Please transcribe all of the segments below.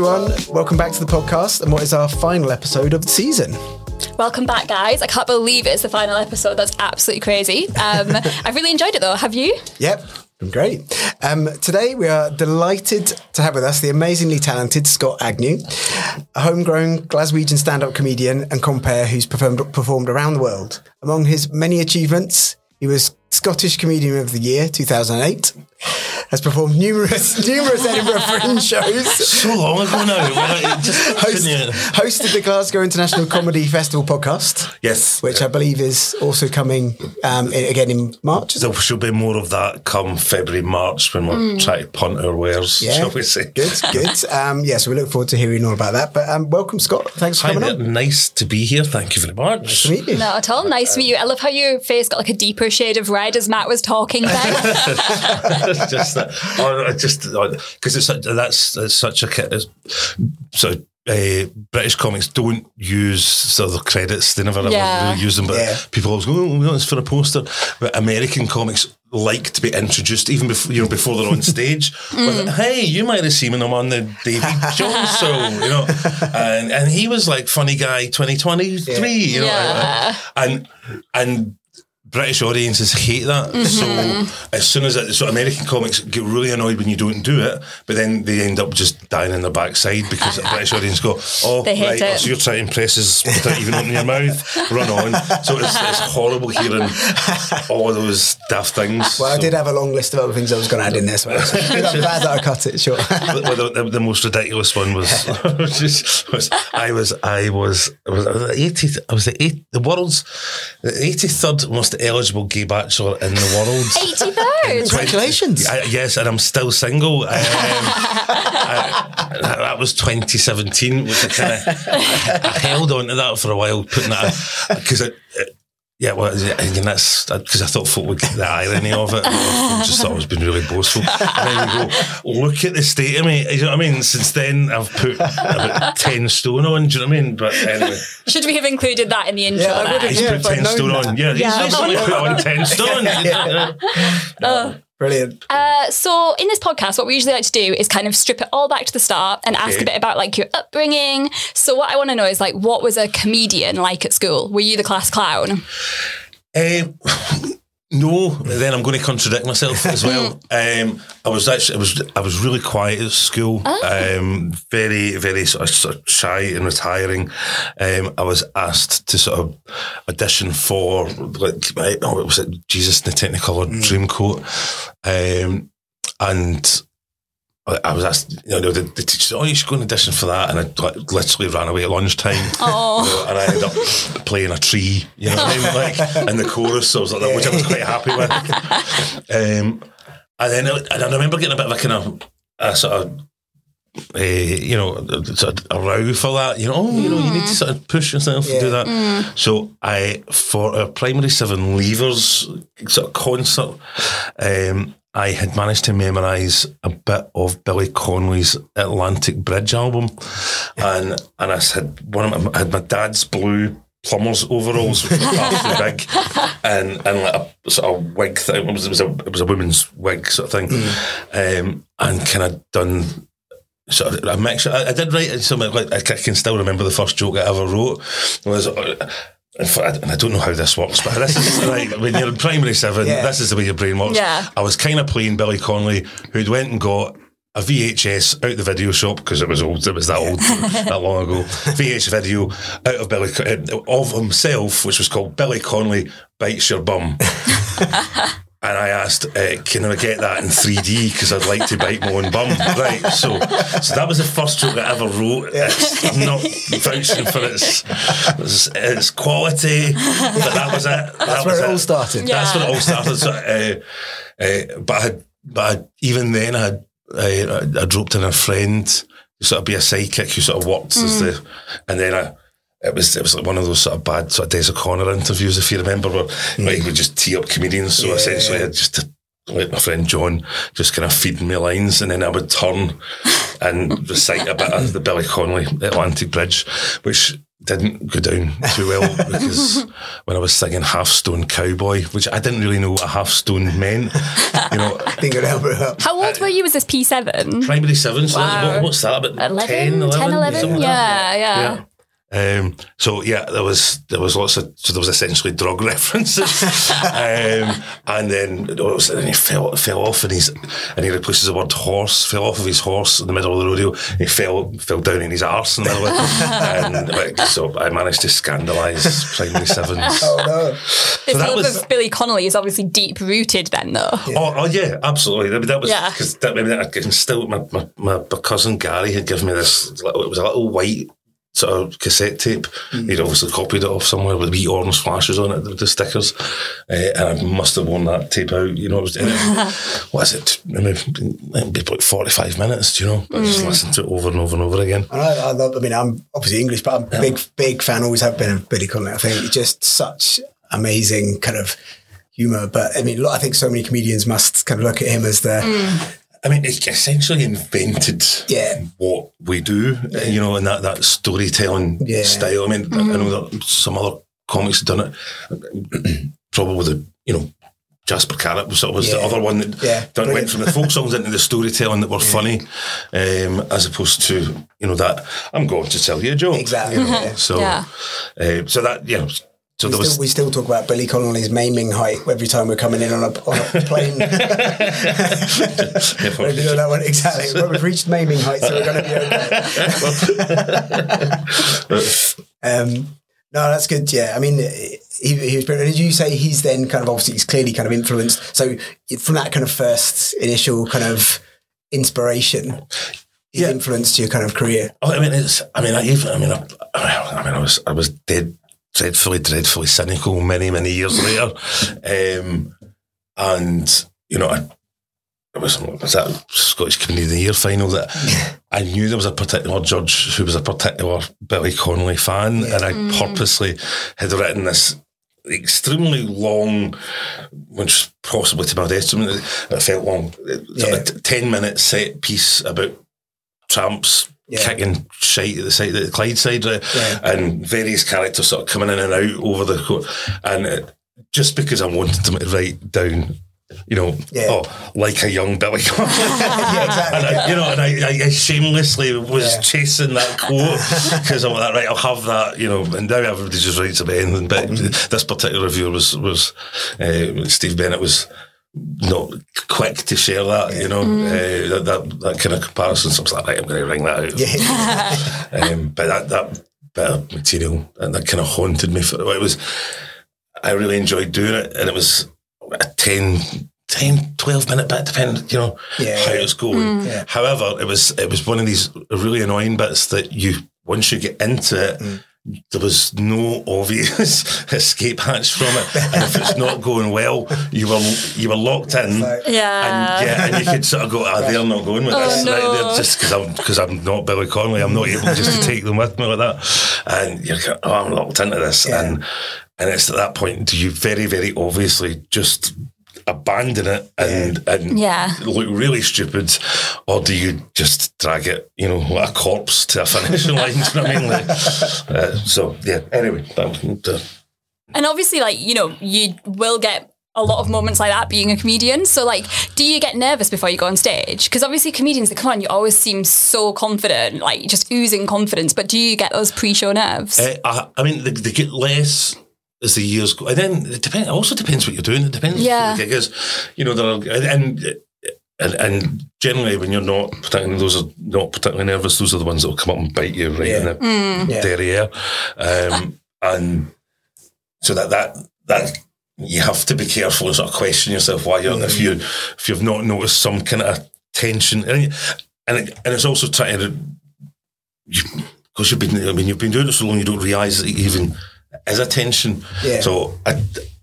everyone. Welcome back to the podcast and what is our final episode of the season. Welcome back, guys. I can't believe it's the final episode. That's absolutely crazy. Um, I've really enjoyed it, though. Have you? Yep. Been great. Um, today we are delighted to have with us the amazingly talented Scott Agnew, a homegrown Glaswegian stand-up comedian and compere who's performed performed around the world. Among his many achievements, he was Scottish Comedian of the Year 2008. Has performed numerous numerous Edinburgh Fringe shows. So long ago now. Well, it just Host, hosted the Glasgow International Comedy Festival podcast, Yes. which I believe is also coming um, i- again in March. is? There should be more of that come February, March when we're trying to punt our wares, Yeah, shall we say. good, good. Um, yeah, so we look forward to hearing all about that. But um, welcome, Scott. Thanks for Hi coming there. on. Nice to be here. Thank you very much. Nice to meet you. Not at all. Nice to meet you. I love how your face got like a deeper shade of red as Matt was talking then. It's just that, oh, I just because it's such- that's, that's such a it's- so. Uh, British comics don't use sort of the credits; they never Yeah. ever really use them. But Yeah. people always go, "Oh, we want this for a poster." But American comics like to be introduced even before you know before they're on stage. With, hey, you might have seen him on the David Jones show, you know, and and he was like funny guy twenty twenty three, you know, Yeah. and and British audiences hate that. Mm-hmm. So as soon as it, so American comics get really annoyed when you don't do it, but then they end up just dying in the backside because the British audience go, "Oh, They right, it. so you're trying to impress us without even opening your mouth. Run on." So it's, it's horrible hearing all those daft things. Well, I did have a long list of other things I was going to add in there, so I'm glad that I cut it short. But the, the, the most ridiculous one was, was, just, was I was I was I was the 80th I was the eight, the world's the 83rd most eligible gay bachelor in the world. 83rd. Congratulations. I, yes, and I'm still single. Um, I- that was 2017, which I kind of I, I held on to that for a while, putting that because it, it- yeah, well, and that's because I thought folk would get the irony of it. I just thought I was being really boastful. And then you go, look at the state of me. You know what I mean? Since then, I've put about 10 stone on. Do you know what I mean? But anyway, Should we have included that in the intro? Yeah, I there? would've- he's Yeah, put if I'd 10 stone that. on. Yeah, he's Yeah. recently put on 10 stone. Oh. Brilliant. Uh, so in this podcast, what we usually like to do is kind of strip it all back to the start and ask a bit about like your upbringing. So what I want to know is like, what was a comedian like at school? Were you the class clown? Um, no, then I'm going to contradict myself as well. Um, I was actually, I was, I was really quiet at school. Um, very, very sort of, sort of shy and retiring. Um, I was asked to sort of audition for like, oh, was it Jesus in the Technicolor Dreamcoat, um, and. I was asked, you know, the, the teacher said, "Oh, you should go and audition for that," and I like, literally ran away at lunchtime. Oh. You know, and I ended up playing a tree, you know what I mean? Like in the chorus, so I was like, which I was quite happy with. Um, and then I- and I remember getting a bit of a kind of a sort of. Uh, you know, of a row for that. You know, oh, you know, you need to sort of push yourself to do that. So I, for a primary seven leavers sort of concert, um, I had managed to memorise a bit of Billy Connolly's Atlantic Bridge album, and and I had one of my, I had my dad's blue plumbers overalls, which were big, and and like a sort of wig thing. It was, it was a it was a woman's wig sort of thing, um, and kind of done. Sort of a mixture. I, I did write something like I can still remember the first joke I ever wrote. Was, in fact, and I don't know how this works, but this is like when you're in primary seven, Yeah. this is the way your brain works. Yeah. I was kind of playing Billy Connolly, who'd went and got a VHS out the video shop because it was old. It was that old, that long ago. VHS video out of Billy uh, of himself, which was called Billy Connolly bites your bum. And I asked, uh, can I get that in 3D because I'd like to bite my own bum. Right, so so that was the first joke I ever wrote. It's not vouching for its, its its quality, but that was it. That That's was where it all started. Yeah. That's where it all started. So, uh, uh, but I had, but I, even then, I had I, I dropped in a friend to sort of be a sidekick who sort of worked as the, and then I. It was it was like one of those sort of bad sort of Des O'Connor interviews, if you remember, where mm. like, he would just tee up comedians. So essentially, I just like my friend John just kind of feeding me lines, and then I would turn and recite a bit of the Billy Connolly Atlantic Bridge, which didn't go down too well because when I was singing Half Stone Cowboy, which I didn't really know what a half stone meant, you know, Think it'd help it. How old were you? Was this P7? primary seven, so Wow. what, what's that, about 11, 10, 11? 10, 11? something like that? Yeah, yeah. Yeah. Um, so yeah, there was there was lots of so there was essentially drug references, um, and then oh, it was, and he fell fell off and he's and he replaces the word horse fell off of his horse in the middle of the rodeo. He fell fell down in his arse in the middle of it, and like, so I managed to scandalise primary sevens. Oh no. This that love was- of Billy Connolly is obviously deep rooted then, though. Oh, oh yeah, absolutely. I mean, that was Yeah. because that, I mean, I can still my, my, my cousin Gary had given me this. It was a little white sort of cassette tape. Mm. He'd obviously copied it off somewhere with wee orange flashes on it, the, the stickers, uh, and I must have worn that tape out. You know, it was, and it, what is it? Maybe maybe like forty five minutes. You know, I just mm. listened to it over and over and over again. And I, I love. I mean, I'm obviously English, but I'm a big, big fan. Always have been of Billy Connolly. I think just such amazing kind of humor. But I mean, I think so many comedians must kind of look at him as the mm. I mean, it essentially invented Yeah. what we do, uh, you know, in that, that storytelling Yeah. style. I mean, I I know that some other comics have done it, probably the, you know, Jasper Carrott was sort of was the other one that Yeah, done, went from the folk songs into the storytelling that were funny, um, as opposed to, you know, that I'm going to tell you a joke. exactly. You know, yeah. So, Yeah. uh, so that, you know, so We still, we still talk about Billy Connolly's maiming height every time we're coming in on a, on a plane. Maybe know that one exactly. Well, we've reached maiming height, so we're going to be okay. Um, no, that's good. Yeah, I mean, he, he was brilliant. Did you say he's then kind of obviously he's clearly kind of influenced? So from that kind of first initial kind of inspiration, Yeah. influenced your kind of career. Oh, I mean, it's. I mean, I even. I mean, I, I mean, I was. I was dead, dreadfully, dreadfully cynical many, many years later, um, and you know, I. It was, was that Scottish Comedian of the Year final that I knew there was a particular judge who was a particular Billy Connolly fan, and I purposely had written this extremely long, which possibly to my detriment, it felt long, Yeah. a t- 10 minute set piece about tramps Yeah. kicking shite at the side of the Clyde side, right? Yeah. and various characters sort of coming in and out over the court. And it, just because I wanted them to write down, you know, Yeah. oh, like a young Billy Connolly. Uh, yeah, exactly. And I, you know, and I, I, shamelessly was chasing that quote because I'm like, right, I'll have that, you know. And now everybody just writes about anything. But mm-hmm. this particular reviewer was was uh, Steve Bennett was not quick to share that, you know, uh, that, that that kind of comparison. So I was like, right, I'm going to ring that out. yeah. Um, but that that bit of material and that kind of haunted me for it was. I really enjoyed doing it, and it was a 10, 10 12 minute bit, depending, you know, Yeah. how it's going. Yeah. However, it was it was one of these really annoying bits that you once you get into it. Mm. There was no obvious escape hatch from it, and if it's not going well, you were you were locked in, like- Yeah. and yeah, and you could sort of go, ah, they're not going with Oh, this. no. Right? They're just because I'm because I'm not Billy Connolly, I'm not able just to take them with me like that. And you're kind of, oh, I'm locked into this, Yeah. and and it's at that point do you very very obviously just abandon it and and Yeah. look really stupid, or do you just drag it, you know, like a corpse to a finishing line? You know what I mean? Like, uh, so yeah. Anyway, that was the, And obviously, like, you know, you will get a lot of moments like that being a comedian. So, like, do you get nervous before you go on stage? Because obviously, comedians that come on, you always seem so confident, like just oozing confidence. But do you get those pre show nerves? Uh, I, I mean, they, they get less as the years go, and then it depends. It also depends what you're doing. It depends Yeah. what the gig is. You know, there are, and and and generally when you're not particularly those are not particularly nervous. Those are the ones that will come up and bite you right in Yeah. the Yeah. derriere, um, and so that that that. You have to be careful and sort of question yourself why you're if you if you've not noticed some kind of tension and and, it, and it's also trying to because you've been, I mean, you've been doing it so long, you don't realise that even is attention. Yeah. So I,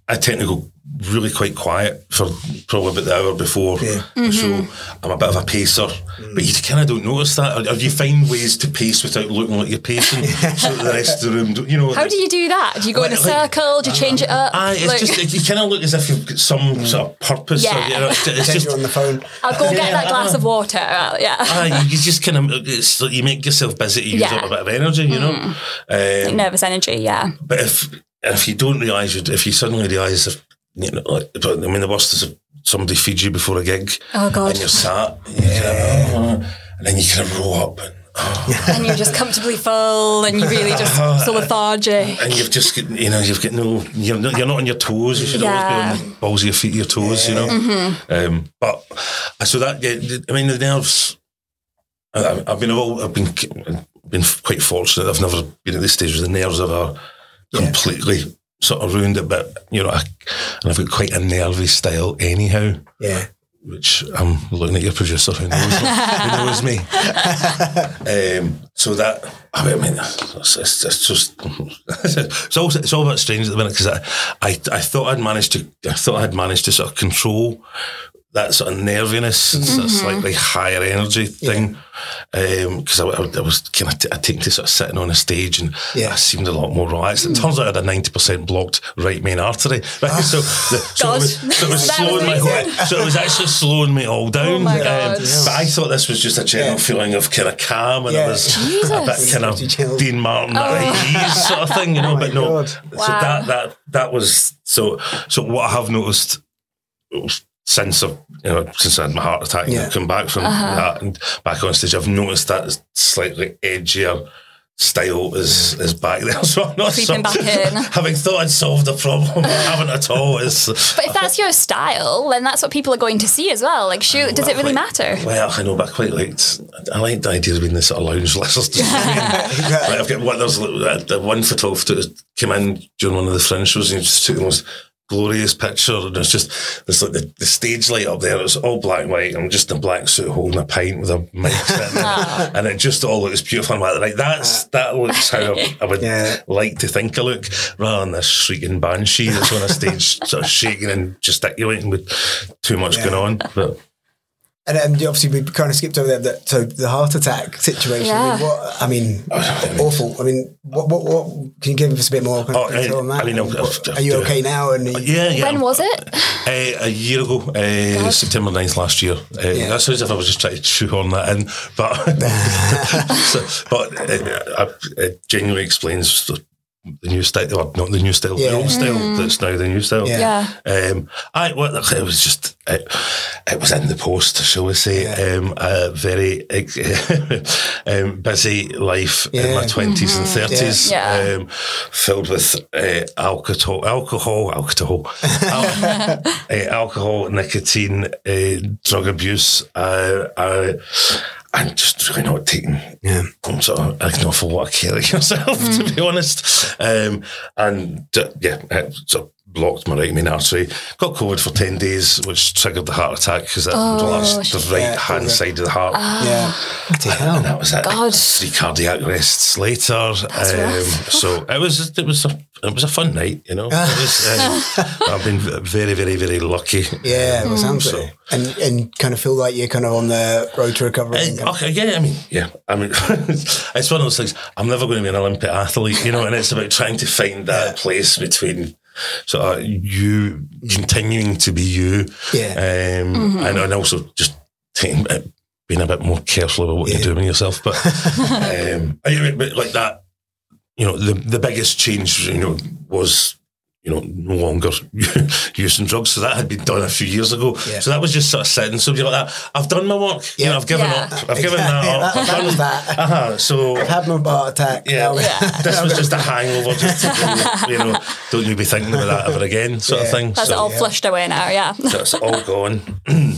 I tend to go really quite quiet for probably about the hour before Yeah. the show. I'm a bit of a pacer, but you kind of don't notice that. Or, or you find ways to pace without looking like you're pacing, so that the rest of the room, don't, you know. How do you do that? Do you go in a Like- like- circle? Do you change it up? Aye, it's Like- just you kind of look as if you've got some sort of purpose. Or, Yeah. you know, it's, it's just you're on the phone. I'll go get Yeah, that glass uh, of water. Uh, yeah. Aye, you just kind of it's like you make yourself busy to use Yeah. up a bit of energy, you know. Um, Nervous energy. Yeah. But if if you don't realise, you if you suddenly realise, if you know, like, but, I mean, the worst is if somebody feeds you before a gig, Oh God. and you're sat, and, you kind of, oh, and then you kind of roll up, and, oh, and you're just comfortably full, and you really just so lethargic. and you've just got, you know, you've got no, you're not, you're not on your toes. You should Yeah. Mm-hmm. always be on the balls of your feet, your toes, you know. Um, but uh, so that, yeah, I mean, the nerves. I, I've been, all, I've been, been quite fortunate. I've never been at this stage where the nerves of ever completely sort of ruined it. But you know, I, and I've got quite a nervy style anyhow. Yeah. Which I'm looking at your producer who knows, who knows me. Um, so that I mean, it's, it's, it's just it's all it's all about strange at the minute because I, I I thought I'd managed to I thought I'd managed to sort of control that sort of nerviness, sort of slightly higher energy thing. Um, because I, I, I was kind of t- I taken to sort of sitting on a stage and Yeah. I seemed a lot more relaxed. It turns out I had a ninety percent blocked right main artery. Right? So, the, so, it was, so it was slowing my amazing. so it was actually slowing me all down. Oh um, God. but I thought this was just a general Yeah. feeling of kind of calm and Yeah. it was a bit kind of Dean Martin at ease sort of thing, you know. Oh but no, God. so Wow. that that that was so. So what I have noticed since I've you know since I had my heart attack and. I've come back from Uh-huh. that and back on stage, I've noticed that slightly edgier style is is back there. So I'm not Creeping back in. having thought I'd solved the problem, I haven't at all. It's But if that's your style, then that's what people are going to see as well. Like, shoot, does it really matter? Well, I know, but I quite liked. I like the idea of being the sort of lounge list. like I've got one. There's uh, the one photographer that came in during one of the fringe shows and he just took the most glorious picture. And it's just there's like the, the stage light up there. It's all black and white. I'm just in a black suit holding a pint with a mic sitting there. and it just all looks beautiful. I'm like, right, that's that looks how I, I would Yeah. like to think I look, rather than this shrieking banshee that's on a stage sort of shaking and gesticulating with too much Yeah. going on. But And, and obviously we kind of skipped over there. That, so the heart attack situation. I mean, Yeah. what, I mean, awful. I mean, what, what, what? Can you give us a bit more Oh, detail I- on that? I mean, I've- What- I've- are you okay now? And yeah, yeah. When was it? Uh, a year ago, uh, September 9th last year. Uh, Yeah. That sounds as if I was just trying to shoehorn that in, but so, but it, it, it genuinely explains the, the new style, or not the new style, Yeah. the old style that's now the new style. Yeah. Yeah. Um, I well, it was just it, it was in the post, shall we say? Um, a very um, busy life in Yeah. my 20s and thirties, Yeah. um, filled with uh, alcohol, alcohol, alcohol, al- uh, alcohol, nicotine, uh, drug abuse, uh, uh, and just really not taking Yeah. I'm sort of an awful lot of care of yourself, to be honest. Um, and uh, yeah, it sort of blocked my right main artery. Got COVID for 10 days, which triggered the heart attack because it enlarged the right Yeah, hand okay. side of the heart. yeah. Bloody And that was it. God. Three cardiac arrests later. Um, so it was it was a it was a fun night, you know. It was, um, I've been very very very lucky. Yeah, well, sounds So- so. And and kind of feel like you're kind of on the road to recovery. and Uh, okay, yeah, I mean, yeah, I mean, it's one of those things. I'm never going to be an Olympic athlete, you know, and it's about trying to find that place between sort of you continuing to be you, Yeah. um, and, and also just taking, uh, being a bit more careful about what Yeah. you're doing with yourself. But, um, I- but like that, you know, the the biggest change, you know, was. You know, no longer using drugs. So that had been done a few years ago. Yeah. So that was just sort of sitting. So you're like that. I've done my work. You Yeah. know, I've given Yeah. up. I've given that up. that- I've that done was that. Uh-huh. So I've had my heart attack. yeah, now- Yeah. this was just a hangover. Just to, you know, don't you be thinking about that ever again, sort Yeah. of thing. That's so, all flushed away now. Yeah. so it's all gone.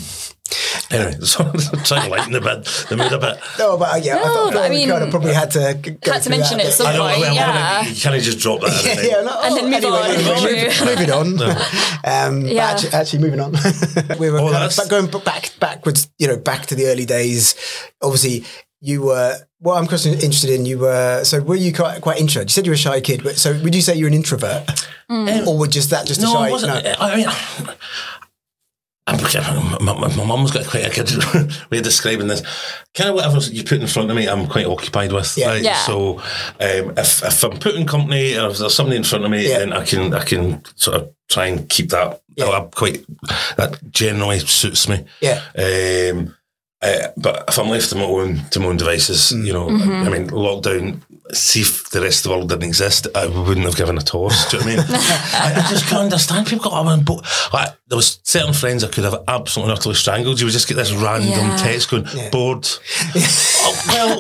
anyway, so trying to lighten the bit, the mood a bit. No, but uh, yeah, I thought but I we mean- kind of probably had to go Had to mention that it bit. some I don't point, know. yeah. You kind of just drop that. Yeah, and yeah, then- no, And then move anyway, on, anyway, true. moving, moving on. Um, but Yeah. actually, actually, moving on. we were Oh, kind that's- of going back backwards, you know, back to the early days. Obviously, you were. Well, I'm question interested in you were. So were you quite quite introvert? You said you were a shy kid, but so would you say you're an introvert, or would just that just a shy? I wasn't. I mean, I'm, my, my, my mum's got quite a good way of describing this. Kind of whatever you put in front of me, I'm quite occupied with. Yeah. right? Yeah. So um, if, if I'm putting company or if there's somebody in front of me, Yeah. then I can I can sort of try and keep that. Yeah. I'm quite that generally suits me. Yeah. Um, uh, but if I'm left to my own to my own devices, Mm. you know, I, I mean, lockdown. See if the rest of the world didn't exist, I wouldn't have given a toss. Do you know what I mean? I, I just can't understand people. Got on boat. Like, there was certain friends I could have absolutely utterly strangled. You would just get this random Yeah. text going Yeah. bored. Oh, well,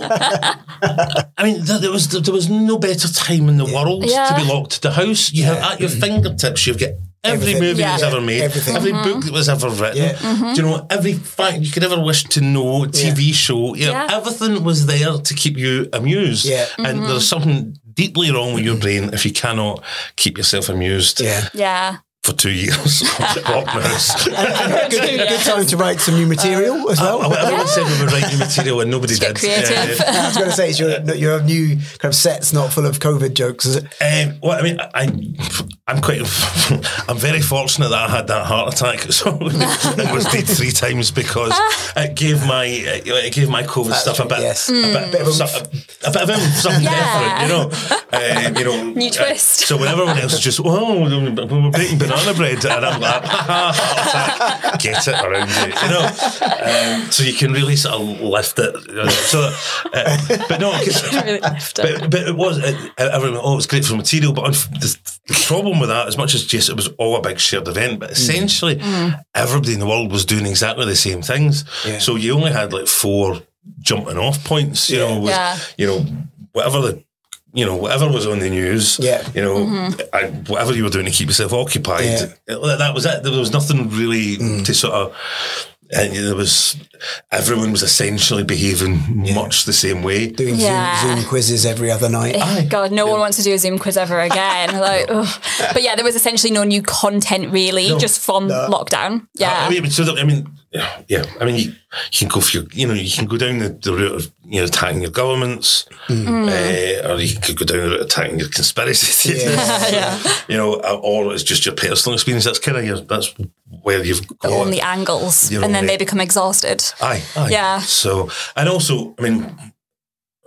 I mean, there, there was there was no better time in the world Yeah. to be locked to the house. You have at your fingertips. You've got every Everything. movie Yeah. that was ever made, Everything. every mm-hmm. book that was ever written. Yeah. Mm-hmm. Do you know every fact you could ever wish to know? TV show, you know, Yeah. everything was there to keep you amused. Yeah. and mm-hmm. there's something deeply wrong with your brain if you cannot keep yourself amused Yeah. Yeah. For two years. The house. good, good time to write some new material as well. Everyone said we were writing material and nobody did. creative. Yeah, yeah. I was going to say, it's your, your new kind of set's not full of COVID jokes, is it? Um, well, I mean, I, I'm quite, I'm very fortunate that I had that heart attack. So it was dead three times because it gave my, it gave my COVID stuff a bit, yes. a bit, Bit of a- a, bit of something Yeah. different, you know. Um, you know, New uh, twist. so when everyone else is just, oh, we're baking banana bread, and I'm like, ha, ha, heart attack, get it around you, you know. Um, so you can really sort of lift it. you know. So, uh, but no, Really lift it. but, but it was, it, everyone, oh, it's great for material. But unf- the, the problem with that, as much as just it was all a big shared event, but essentially everybody in the world was doing exactly the same things. Yeah. So you only had like four jumping off points, you know, with, Yeah. you know, whatever the, you know, whatever was on the news, Yeah. you know, mm-hmm. I, whatever you were doing to keep yourself occupied, Yeah. it- that was it. There was nothing really mm. to sort of, uh, and there was, everyone was essentially behaving much the same way. Doing Yeah. Zoom, Zoom quizzes every other night. Eh, God, no one wants to do a Zoom quiz ever again. Like, ugh. but yeah, there was essentially no new content really, just from lockdown. Yeah, I mean, so that, I mean, yeah, yeah. I mean, you, you can go for your, you know, you can go down the, the route of you know attacking your governments, uh, or you could go down the route of attacking your conspiracy theories. yeah. You know, or it's just your personal experience. That's kind of your, that's where you've got. on the angles, You're and then only- they become exhausted. Aye, aye. Yeah. So, and also, I mean,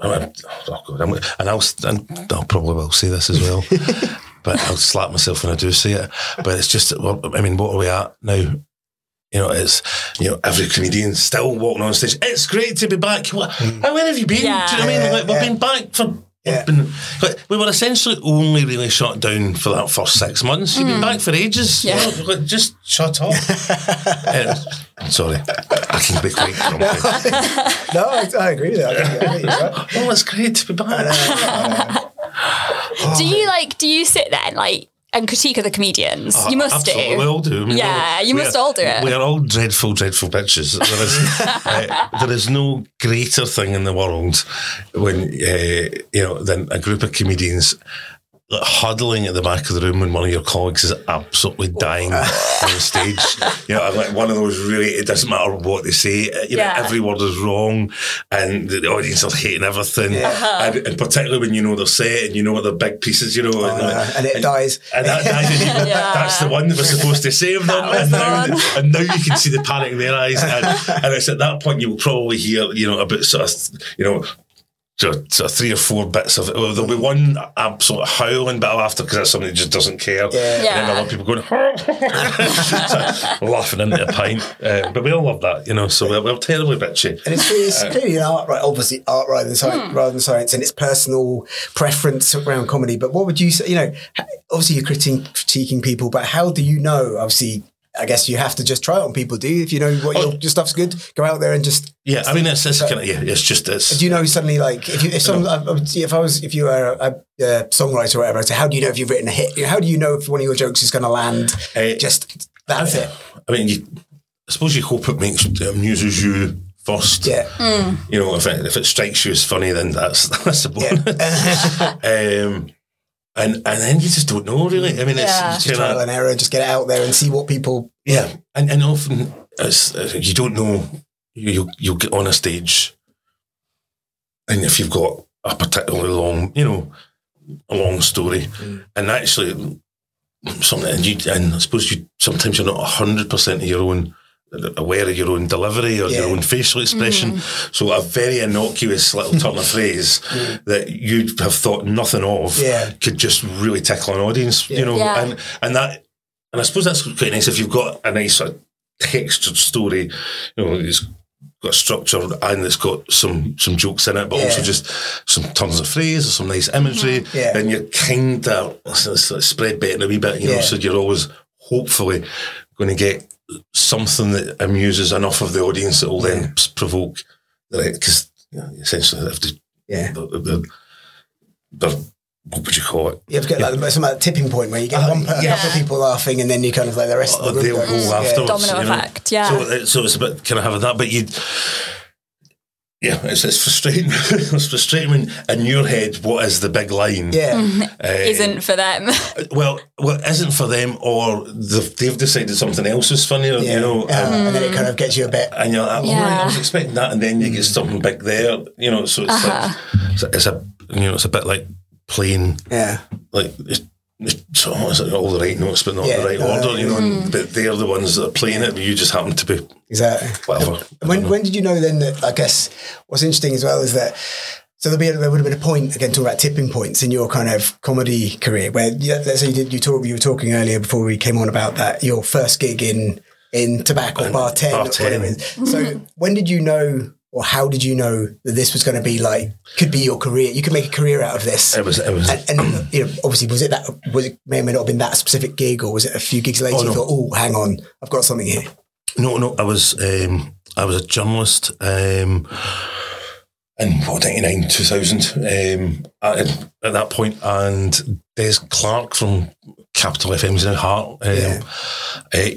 I'm, oh God, I'm, and I'll, and I'll probably will say this as well, but I'll slap myself when I do say it. But it's just, well, I mean, what are we at now? You know, it's you know every comedian still walking on stage. It's great to be back. What, Where have you been? Yeah. Do you know what I mean? Like, we've yeah. been back for. Yeah. We've been, like, we were essentially only really shut down for that first six months. You've been mm. back for ages. You Yeah. know, like, just shut up. Anyway, sorry, I can be quite grumpy. No, I, I agree with that. I think, I think you're right. Oh, it's great to be back. Do you oh. like? Do you sit there and like and critique other comedians? you must Absolutely, we do. all do. I mean, Yeah, we're- you must are- all do it. We are all dreadful, dreadful bitches. There is, uh, there is no greater thing in the world when uh, you know than a group of comedians huddling at the back of the room when one of your colleagues is absolutely dying on stage. You know, like one of those really, it doesn't matter what they say. uh, You know, Yeah. every word is wrong, and the audience are hating everything. And, and particularly when you know they're set and you know what their big pieces, you know, and, Uh, and it dies. and that died in you. Yeah. That's the one that was supposed to save them. And the now, one. and now you can see the panic in their eyes. And, and it's at that point you will probably hear, you know, about sort of, you know, sort of, three or four bits of it. Well, there'll be one absolute howling bit of laughter because that's somebody who just doesn't care. Yeah. And then Yeah. other people going, so, laughing into a pint. Uh, but we all love that, you know, so we're, we're terribly bitchy. And it's, it's clearly an art, right? Obviously, art rather than science, rather than science, and it's personal preference around comedy. But what would you say? You know, obviously you're critiquing, critiquing people, but how do you know? Obviously, I guess you have to just try it on people. Do you? If you know what your, your stuff's good, go out there and just. Yeah, I mean, it's, it's kind of, yeah, it's just, it's. Do you know suddenly, like, if you, if some, I see if I was, if you were a, a songwriter or whatever, I'd say, how do you know if you've written a hit? How do you know if one of your jokes is going to land? Uh, just that's it. I mean, you, I suppose you hope it makes it amuses you first. Yeah. You know, if it, if it strikes you as funny, then that's that's a bonus. um, and and then you just don't know really. I mean, it's, Yeah. it's Just kinda- trial and error. Just get it out there and see what people. yeah, and and often it's, uh, you don't know. You you you'll get on a stage. and if you've got a particularly long, you know, a long story, and actually something, and you, and I suppose you sometimes you're not hundred percent of your own aware of your own delivery or your own facial expression. Mm. So a very innocuous little turn of phrase that you'd have thought nothing of Yeah. could just really tickle an audience, you know, Yeah. and and that and I suppose that's quite nice if you've got a nice sort of textured story, you know, it's got structure and it's got some some jokes in it, but also just some turns of phrase or some nice imagery, mm-hmm. Yeah. and you're kind of spread betting a wee bit, you know, so you're always hopefully going to get something that amuses enough of the audience that will then s- provoke the because you know, essentially if the, Yeah. the, the, the, what would you call it? You have to get like some like, tipping point where you get Uh, one per, a yeah. couple of people laughing, and then you kind of like the rest of Oh, the room. they'll goes, go yeah. afterwards. Domino you know? effect, yeah. So, uh, so it's a bit kind of having that, but you, yeah, it's, it's frustrating. it's frustrating when in your head, what is the big line? Yeah, Uh, Isn't for them. Well, well, it isn't for them, or they've, they've decided something else is funnier, yeah. you know. Um, and, and then it kind of gets you a bit. and you're like, oh, Yeah. right, I was expecting that, and then you get something big there, you know. So it's like it's, a- it's a you know it's a bit like playing Yeah, like it's, it's like all the right notes, but not Yeah, the right no, order, you know. And, mm. but they're the ones that are playing it, but you just happen to be exactly. whatever. When when did you know then that? I guess what's interesting as well is that. So there'll be a, there would have been a point again talking about tipping points in your kind of comedy career where yeah, let's say you did you talk you were talking earlier before we came on about that your first gig in in tobacco bar ten, Bar or whatever 10. So when did you know or how did you know that this was going to be like could be your career? You could make a career out of this. It was it was And, and you know, obviously, was it that was it may or may not have been that specific gig, or was it a few gigs later? Oh, you no. thought, oh, hang on, I've got something here. no no. I was um, I was a journalist. Um, in what ninety nine two thousand um, at, at that point, and Des Clarke from Capital FM's now Heart. Um, Yeah. uh,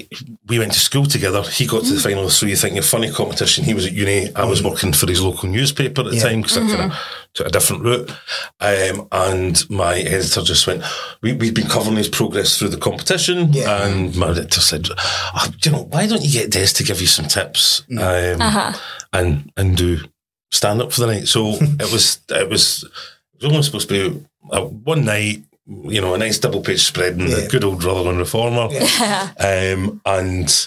we went to school together. He got to the final of So You Think You're Funny competition. He was at uni. I was working for his local newspaper at the Yeah. time because I kind of took a different route. Um, and my editor just went, we, We'd been covering his progress through the competition. Yeah. And my editor said, oh, you know, why don't you get Des to give you some tips Mm. um, Uh-huh. and and do stand up for the night? So it was, it was, it was only supposed to be uh, one night. You know, a nice double page spread in Yeah. the good old Rutherglen Reformer. Um, and,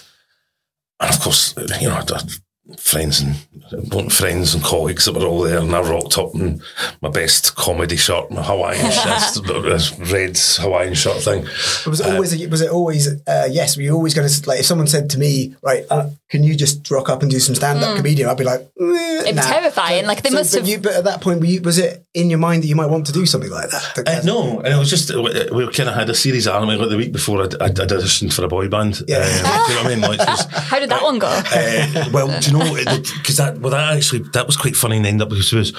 and of course, you know, friends and friends and colleagues that were all there, and I rocked up in my best comedy shirt, my Hawaiian shirt, red Hawaiian shirt thing. It was always was it always uh, yes? Were you always going to like if someone said to me, right, uh, can you just rock up and do some stand up comedian? I'd be like, eh, It'd be nah. terrifying. Like, they must but have- You, but at that point, were you, was it in your mind that you might want to do something like that? Uh, no, and it was just we we kind of had a series of anime like the week before I'd, I'd, I'd auditioned for a boy band. Yeah. Um, do you know what I mean? Like, was- How did that one go? Uh, well, do you know because that well that actually that was quite funny in the end up because it was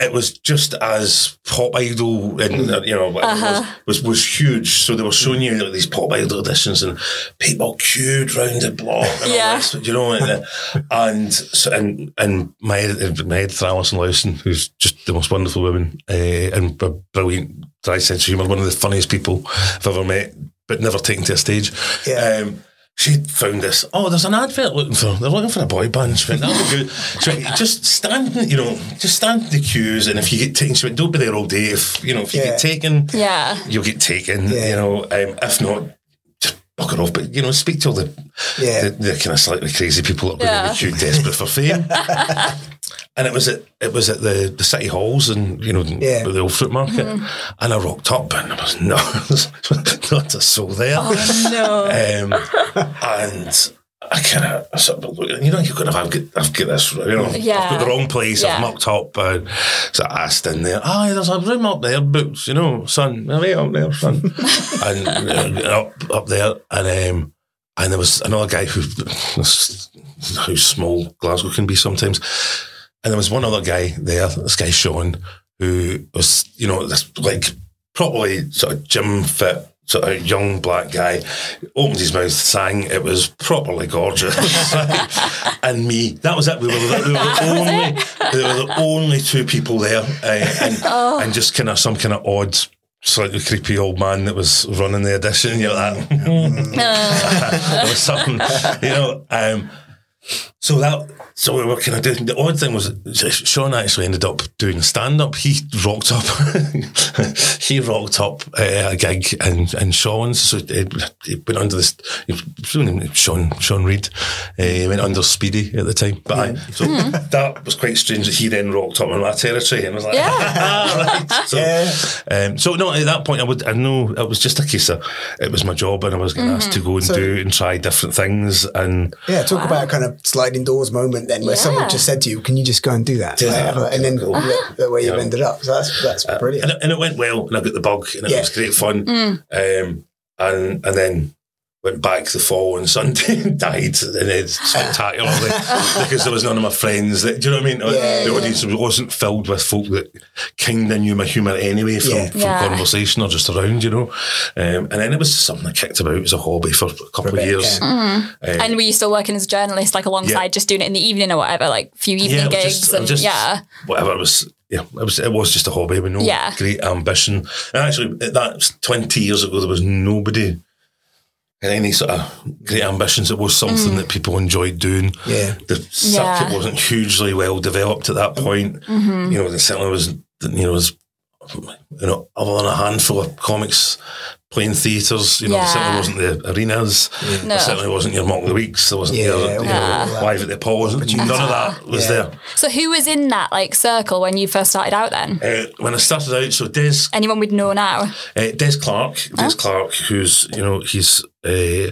it was just as pop idol and uh, you know it was, was was huge. So they were showing you like, these pop idol auditions and people queued round the block. And all Yeah. this, you know, and uh, and so, and and my ed- my editor Alison Lawson, who's just the most wonderful woman uh, and a brilliant dry sense of humour, one of the funniest people I've ever met, but never taken to a stage. Yeah. Um, she found this. Oh, there's an advert looking for. They're looking for a boy band. She went, that'll be good. She went, just stand, you know, just stand in the queues, and if you get taken, she went, don't be there all day. If you know, if you Yeah. get taken, Yeah. you'll get taken. Yeah. You know, um, if not, just bugger off. But you know, speak to all the Yeah. the, the kind of slightly crazy people that are Yeah. going to be queued desperate for fame. And it was at it was at the, the city halls and you know Yeah. the old fruit market, and I rocked up and there was no not a soul there. No. Um, and I kind of sort of look, you know, you're going to have got, I've got this, you know, Yeah. I've got the wrong place, Yeah. I've mucked up, and so I asked in there, ah, there's a room up there, books, you know, son, right up there, son, and uh, up up there, and um, and there was another guy who, how small Glasgow can be sometimes, and there was one other guy there, this guy Sean, who was, you know, this like probably sort of gym fit, sort of young black guy, opened his mouth, sang. It was properly gorgeous. and me, that was it. We were, the- we were the only, we were the only two people there, uh, and, and just kind of some kind of odd. Slightly creepy old man that was running the audition. You're like, there was something, you know. Um, so that so we were kind of doing the odd thing was Sean actually ended up doing stand up. He rocked up, he rocked up uh, a gig in, in Sean's. So it, he went under this. Sean Sean Reed. Uh, he went under Speedy at the time, but I, so that was quite strange that he then rocked up in my territory and was like, Yeah. ah, right. So, Yeah. um, so no, at that point I would I know it was just a case of it was my job and I was getting asked to go and So- do and try different things and Yeah, talk about kind of sliding doors moment then, where someone just said to you, "Can you just go and do that?" Yeah. Like, and then Cool. the, the way you've Yeah. ended up. So that's that's brilliant. and it, and it went well, and I got the bug, and it Yeah. was great fun. Mm. Um, and and then went back the following Sunday and died, and it's spectacularly because there was none of my friends. That do you know what I mean? Yeah, the yeah. audience wasn't filled with folk that kind of knew my humour anyway from, Yeah. from Yeah. conversation or just around, you know. Um, and then it was something I kicked about as a hobby for a couple For a of bit, years. yeah. Um, And were you still working as a journalist, like alongside Yeah. just doing it in the evening or whatever, like a few evening it gigs just- and just yeah, whatever it was. Yeah, it was. It was just a hobby with no Yeah. great ambition. And actually, that's twenty years ago. There was nobody had any sort of great ambitions. It was something that people enjoyed doing. Yeah. the circuit Yeah. wasn't hugely well developed at that point. Mm-hmm. You know, there certainly was. You know, was you know, other than a handful of comics playing theatres, you know, there certainly wasn't the arenas. No. There certainly wasn't your Mock of the Weeks. There wasn't Yeah, your, yeah, you yeah. know, Live at the Apollo. None of that was Yeah. there. So who was in that like circle when you first started out then? Uh, when I started out, so Des Anyone we'd know now? Uh, Des Clarke, Des Clarke, who's you know he's uh,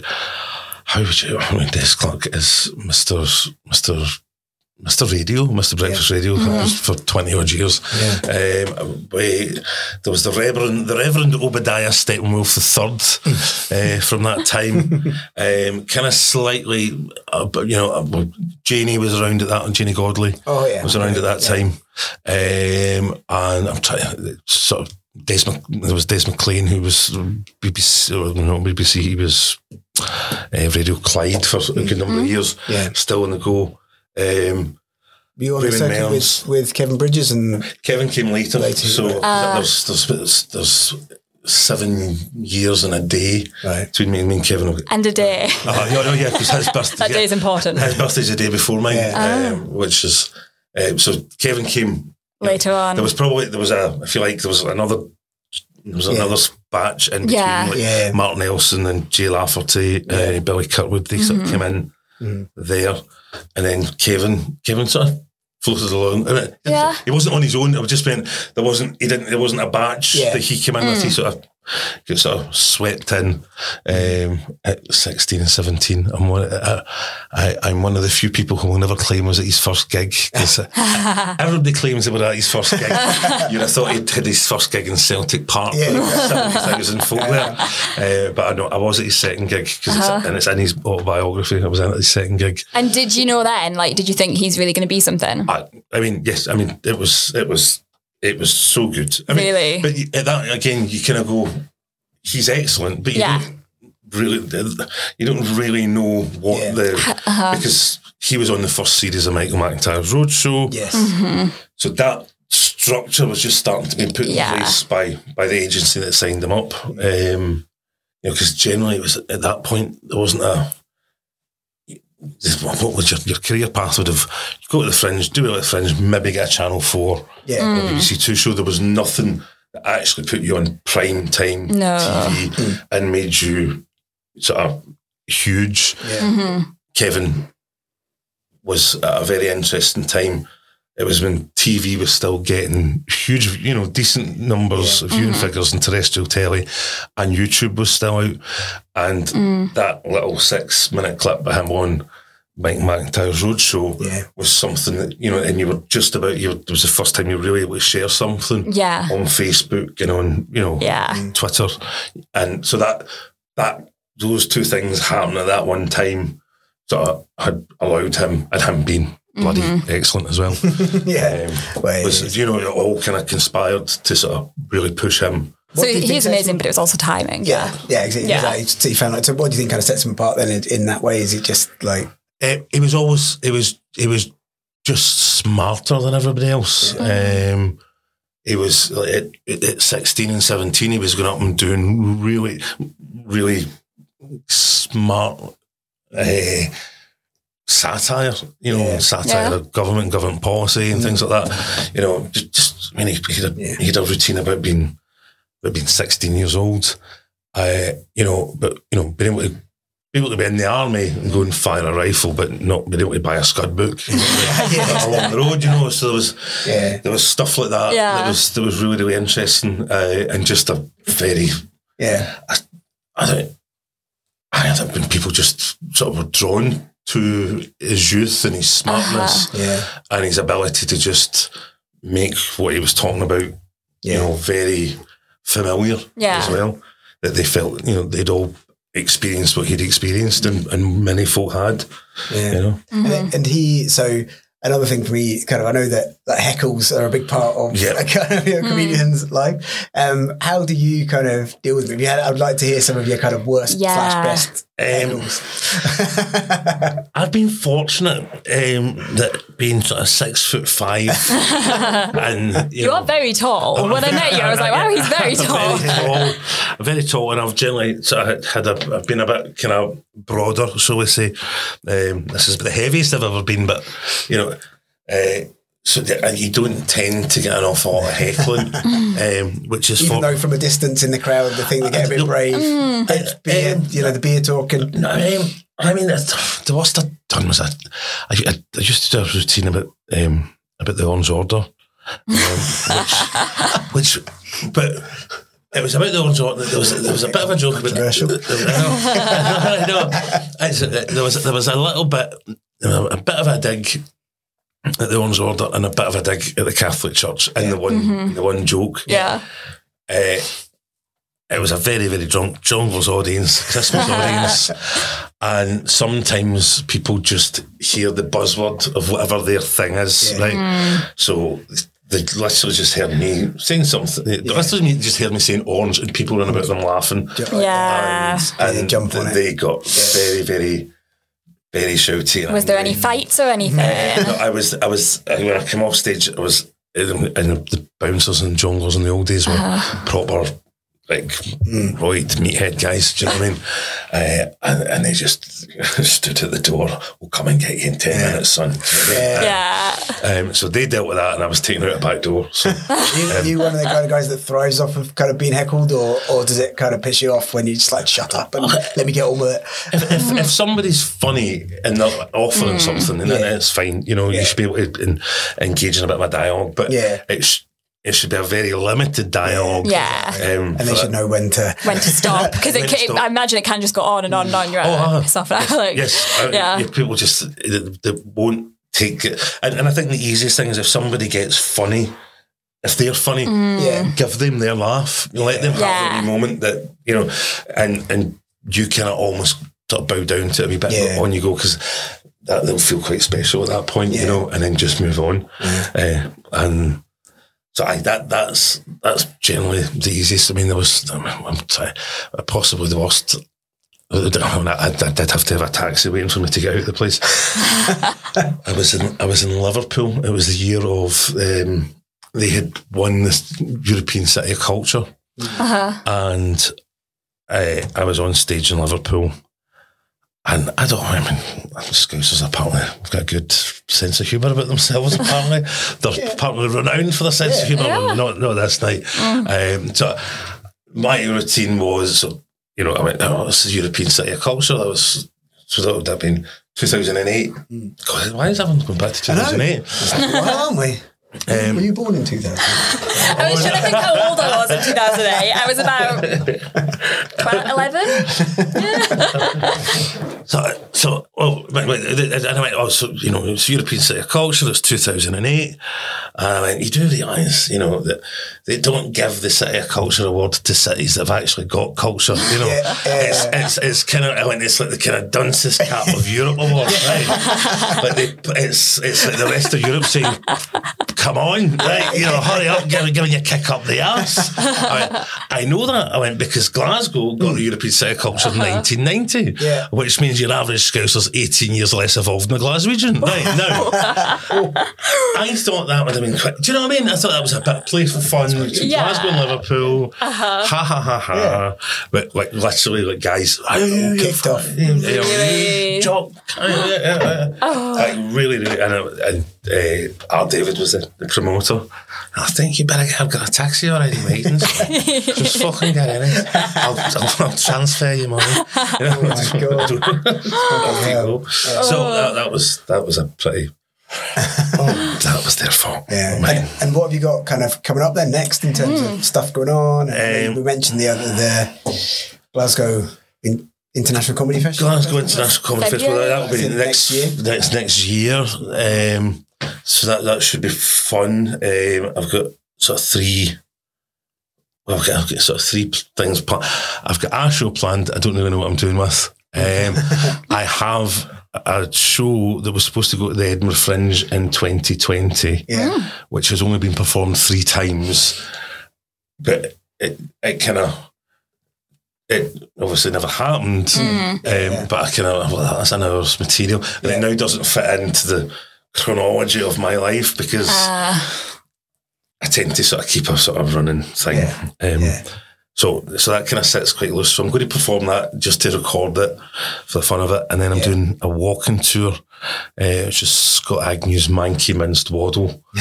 how would you? I mean, Des Clarke is Mister Mister Mister Radio, Mister Breakfast Radio for twenty odd years. Um, we, there was the Reverend the Reverend Obadiah Steppenwolf the third uh, from that time. um, kind of slightly, uh, you know, uh, Janey was around at that, and Janey Godley Oh, yeah. was around at that Yeah. time. Um, and I'm trying sort of Des, there was Des McLean who was BBC, or no, BBC, he was uh, Radio Clyde for a good number of years, Yeah. still on the go. Um, You were on the Ruben circuit with, with Kevin Bridges and Kevin came later, Later, so right. there's, there's, there's seven years and a day Right. between me and me and Kevin. And a day. Uh, yeah, no, yeah, because his birthday. that yeah. day's important. His birthday's the day before mine, Yeah. um, which is um, so. Kevin came Later on. There was probably there was a I feel like there was another there was Yeah. another batch in between Yeah. like Yeah. Martin Nelson and Jay Lafferty, uh, Billy Kirkwood. They sort of came in Mhm. there, and then Kevin Kevin sort of floated along. It- Yeah. he wasn't on his own. It was just meant there wasn't he didn't there wasn't a batch Yeah. that he came in with. He sort of got sort of swept in um, at 16 and 17. I'm one, I, I, I'm one of the few people who will never claim was at his first gig. everybody claims they were at his first gig. You'd have thought he'd had his first gig in Celtic Park Yeah. with 70,000 folk there. Uh, but I know I was at his second gig because it's, and it's in his autobiography. I was at his second gig. and did you know then, like, did you think he's really going to be something? I, I mean, yes, I mean, it was, it was, it was so good. I mean, Really? But at that again, you kind of go, he's excellent, but you Yeah. don't really, you don't really know what Yeah. the Uh-huh. because he was on the first series of Michael McIntyre's Roadshow. yes, Mm-hmm. So that structure was just starting to be put Yeah. in place by by the agency that signed him up. Um, you know, because generally it was at that point there wasn't a what was your, your career path would have you go to the fringe, do it at the fringe, maybe get a channel four yeah, Mm. BBC Two show. There was nothing that actually put you on prime time No. TV and made you sort of huge. yeah. hmm Kevin was at a very interesting time. It was when TV was still getting huge, you know, decent numbers of viewing mm-hmm. figures in terrestrial telly, and YouTube was still out. And mm. that little six minute clip of him on Mike McIntyre's Roadshow Yeah. was something that, you know, and you were just about, you it was the first time you were really able to share something Yeah. on Facebook and on, you know, Yeah. Mm. Twitter. And so that that those two things happened at that one time sort of had allowed him and him being bloody excellent as well. yeah. Um, Well, was you know it all kind of conspired to sort of really push him. So What do you think he's amazing, him- but it was also timing. Yeah, yeah, exactly. Yeah. Exactly. So you found out. So, what do you think kind of sets him apart then in, in that way? Is it just like, It, it was always it was it was just smarter than everybody else. Um, he was like at, at- at sixteen and seventeen. He was going up and doing really, really smart, uh, satire, you know, Yeah. satire Yeah. of government, government policy, and things like that. You know, just, just I mean, he, he, had a, he had a routine about being about being sixteen years old. Uh, you know, but you know, being able to be able to be in the army and go and fire a rifle, but not being able to buy a scud book you know, along the road. You know, so there was Yeah. there was stuff like that Yeah. that was that was really really interesting uh, and just a very Yeah. I I think I think when people just sort of were drawn to his youth and his uh-huh. smartness Yeah. and his ability to just make what he was talking about, Yeah. you know, very familiar Yeah. as well. That they felt, you know, they'd all experienced what he'd experienced and, and many folk had, Yeah. you know. Mm-hmm. And, and he, so another thing for me, kind of, I know that, that heckles are a big part of Yeah. a kind of your comedian's life. Um, how do you kind of deal with them? Had, I'd like to hear some of your kind of worst Yeah. slash best Um, heckles. I've been fortunate um, that being sort of six foot five and you, You know, are very tall. When I met you, I was like, wow, he's very tall. very tall, very tall, and I've generally sort of had a, I've been a bit kind of broader, so we say. Um, this is the heaviest I've ever been, but you know, uh, so that- and you don't tend to get an awful lot of heckling, um, which is Even for, though from a distance in the crowd, the thing they get a bit brave, It's beer, Um, you know, the beer talking. No, um, I mean, it's- the worst I've done was I, I, I, I used to do a routine about um, about the Orange Order, um, which, which, but it was about the Orange Order. There was there was a bit of a joke about Controversial. I know. It's- uh, there was there was a little bit a bit of a dig at the Orange Order and a bit of a dig at the Catholic Church in the one the one joke. Yeah. Uh, it was a very, very drunk Jongleurs audience, Christmas audience. And sometimes people just hear the buzzword of whatever their thing is, Yeah. right? So they literally just heard me saying something. They literally just heard me saying orange and people run about them laughing. Yeah. And, they jump on it. they got very, very, very shouty. and Was there any fights or anything? No, I was, I was, when I came off stage, I was in, in the bouncers and Jongleurs in the old days were Uh-huh. proper, like, right meathead guys, do you know what I mean? Uh, and, and they just stood at the door, we'll come and get you in 10 minutes, son. Do you know what I mean? yeah. Um, so they dealt with that and I was taken out the back door. So You, you one of the kind of guys that thrives off of kind of being heckled, or or does it kind of piss you off when you just like shut up and let me get on with it? if, if, if somebody's funny and they're offering something, then Yeah. it's fine. You know, you should be able to en- engage in a bit of a dialogue, but Yeah. it, sh- it should be a very limited dialogue. Yeah. Um, And they should know when to. When to stop because When it can, stop. I imagine it can just go on and on and on. You're Oh, like, uh, piss off now. Like, Yes, uh, Yeah. yeah, people just they, they won't take it, and, and I think the easiest thing is if somebody gets funny, if they're funny, Yeah. give them their laugh, let them have a wee moment that you know, and and you kind of almost sort of bow down to it a wee bit Yeah. on you go because that they'll feel quite special at that point, Yeah. you know, and then just move on, uh, and. So I, that that's that's generally the easiest. I mean, there was I'm, I'm sorry, possibly the worst I, I, I did have to have a taxi waiting for me to get out of the place. I was in I was in Liverpool. It was the year of um, they had won this European City of Culture, Uh-huh. and I, I was on stage in Liverpool. And I don't know, I mean, Scousers apparently have got a good sense of humour about themselves, apparently. They're apparently renowned for their sense of humour, Yeah. not, not this night. Um, so my routine was, you know, I went, oh, this is European City of Culture. That was, so that would have been 2008. God, why is everyone going back to I know. 2008? Well, aren't we? Um, Were you born in 2000? I was trying to think how old I was in 2008. I was about 12, 11. So, so well, wait, wait, and I went, oh, so, you know, it's European City of Culture, it's 2008. And I went, you do realise, you know, that they don't give the City of Culture award to cities that have actually got culture, you know. Yeah, yeah, it's, yeah. it's, it's kind of, I went, it's like the kind of dunce's cap of Europe award, right? But they, it's, it's like the rest of Europe saying, come on, right, you know, hurry up, give, giving you a kick up the ass. I, went, I know that. I went, because Glasgow got the European City of Culture in 1990, Yeah. which means your average Scouser's 18 years less evolved in the Glaswegian. Right, now, I thought that would have been quite, do you know what I mean? I thought that was a bit of playful fun. between Yeah. Glasgow and Liverpool. Ha ha ha ha. Yeah. But like literally, like guys, Kicked off. Really? Job. Like really, really, and, uh, and uh, Art David was the, the promoter. I think you better get, I've got a taxi already, mate. and so Just fucking get in it. I'll, I'll, I'll transfer you money. You know, my God. Off you go. So that, that was that was a pretty. oh, that was their fault. Yeah. Oh. And, and what have you got kind of coming up then next in terms Hmm. of stuff going on? Um, we mentioned the other the Glasgow in, International Comedy Festival. Glasgow International Comedy Festival. That will be Is it next year. next next year. Um, so that that should be fun. Um, I've got sort of three. Well, I've got, I've got sort of three things. Pl- I've got a show planned. I don't really know what I'm doing with. Um, I have a show that was supposed to go to the Edinburgh Fringe in 2020 Yeah. which has only been performed three times, but it it kind of it obviously never happened. Um, But I kind of well, that's an hour's material, and it now doesn't fit into the chronology of my life because I tend to sort of keep a sort of running thing. Yeah. Um, Yeah. So, so that kind of sits quite loose. So I'm going to perform that just to record it for the fun of it, and then I'm doing a walking tour, uh, which is Scott Agnew's Manky Minced Waddle.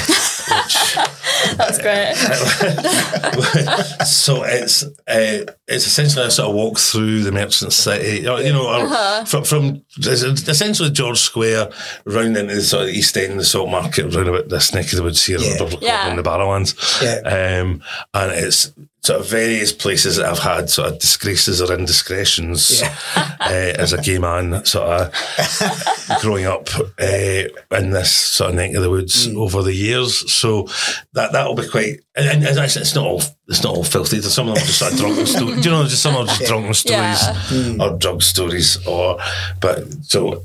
That's great. so it's uh, it's essentially a sort of walk through the Merchant City, or, you know, or from, from it's essentially George Square round into the sort of East End, the Salt Market, round about this neck of the woods here, Yeah. yeah. Yeah. in the Barrowlands. Yeah. Um, and it's sort of various places that I've had sort of disgraces or indiscretions uh, as a gay man, sort of growing up uh, in this sort of neck of the woods over the years. So that that'll be quite. And, and, actually, it's not all it's not all filthy. There's some of them just sort of drunken stories. Do you know, just some of them just drunken stories Yeah. or drug stories, or but so.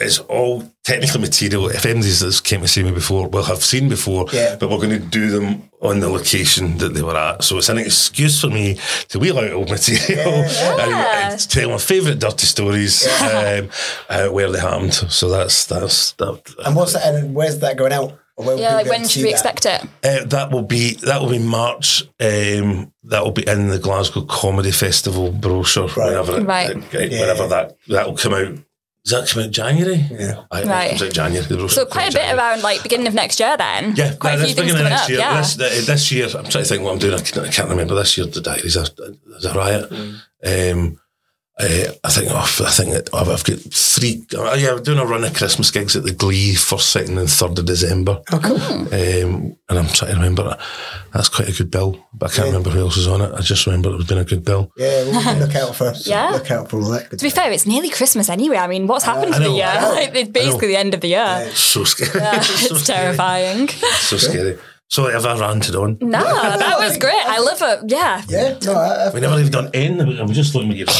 It's all technical material. If anybody's that's came to see me before, will have seen before, Yeah. but we're going to do them on the location that they were at. So it's an excuse for me to wheel out old material and, and tell my favourite dirty stories um, uh, where they happened. So that's that's that. And what's that? And where's that going out? Where Yeah, like when should we that? expect it? Uh, that will be that will be March. Um, that will be in the Glasgow Comedy Festival brochure. Whenever it, Right. it- whenever that that will come out. Does that come out January? Yeah. I, Right. It comes out January. So comes quite a bit January. around like beginning of next year then. Yeah, Quite no, a few things beginning coming next up. year. Yeah. This, th- this year, I'm trying to think what I'm doing. I, can, I can't remember. This year, the diary's a, there's a riot. Um, uh, I think oh, I think that I've, I've got three. Uh, yeah, I'm doing a run of Christmas gigs at the Glee first, second, and third of December. Oh, cool. Um, and I'm trying to remember. That's quite a good bill, but I can't remember who else was on it. I just remember it was been a good bill. Yeah, we'll look out for Yeah. look out for all that. Good To be fair, it's nearly Christmas anyway. I mean, what's happened I to the year? Like, it's basically the end of the year. So scary. so It's scary. terrifying. So scary. So have I ranted on? No, that was great. I love it. Yeah. yeah, no, I, I, We never even done anything. I'm just looking at you down.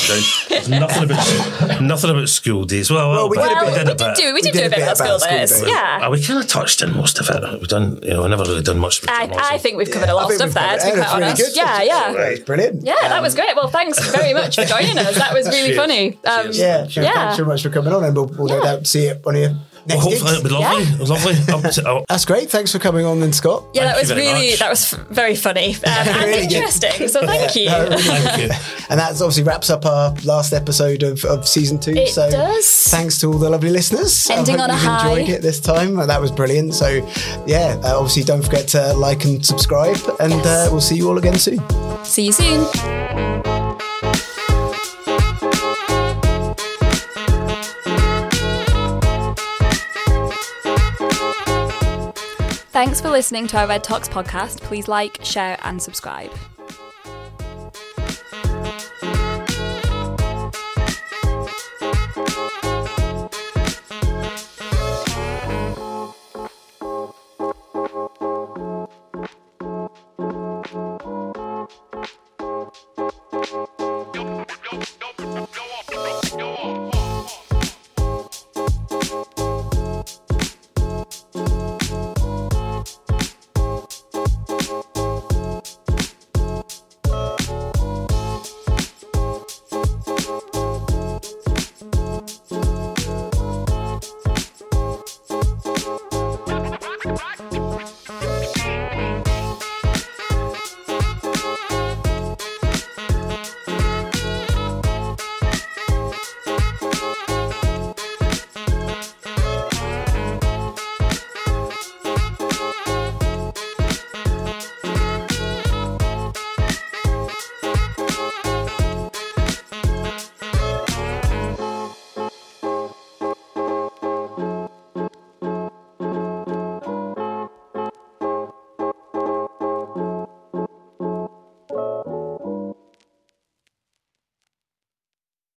There's nothing about nothing about school days. Well, well, we bit. did a bit. we a did bit. do we did did do a a bit bit about school about school days. days. Yeah. Uh, we kind of touched in most of it. We've done, you know, we never really done much. I, journalism. I think we've covered a lot of stuff there, to be covered- quite yeah, honest. really Yeah, good. yeah. Yeah, it's brilliant. Yeah, that was great. Well, thanks very much for joining us. That was really Cheers. funny. Um, Cheers. Yeah, sure. Yeah. Thanks very much for coming on, and we'll, we'll no doubt see it on your Well, next hopefully it'll be lovely. Yeah. Lovely. Up That's great. Thanks for coming on, then, Scott. Yeah, that was really much. that was very funny um, and Really good. interesting. So thank you. No, really thank you. And that obviously wraps up our last episode of, of season two. It so does. thanks to all the lovely listeners. Ending on a you've high. enjoyed it this time. That was brilliant. So yeah, uh, obviously don't forget to like and subscribe, and uh, we'll see you all again soon. See you soon. Thanks for listening to our Red Talks podcast. Please like, share, and subscribe.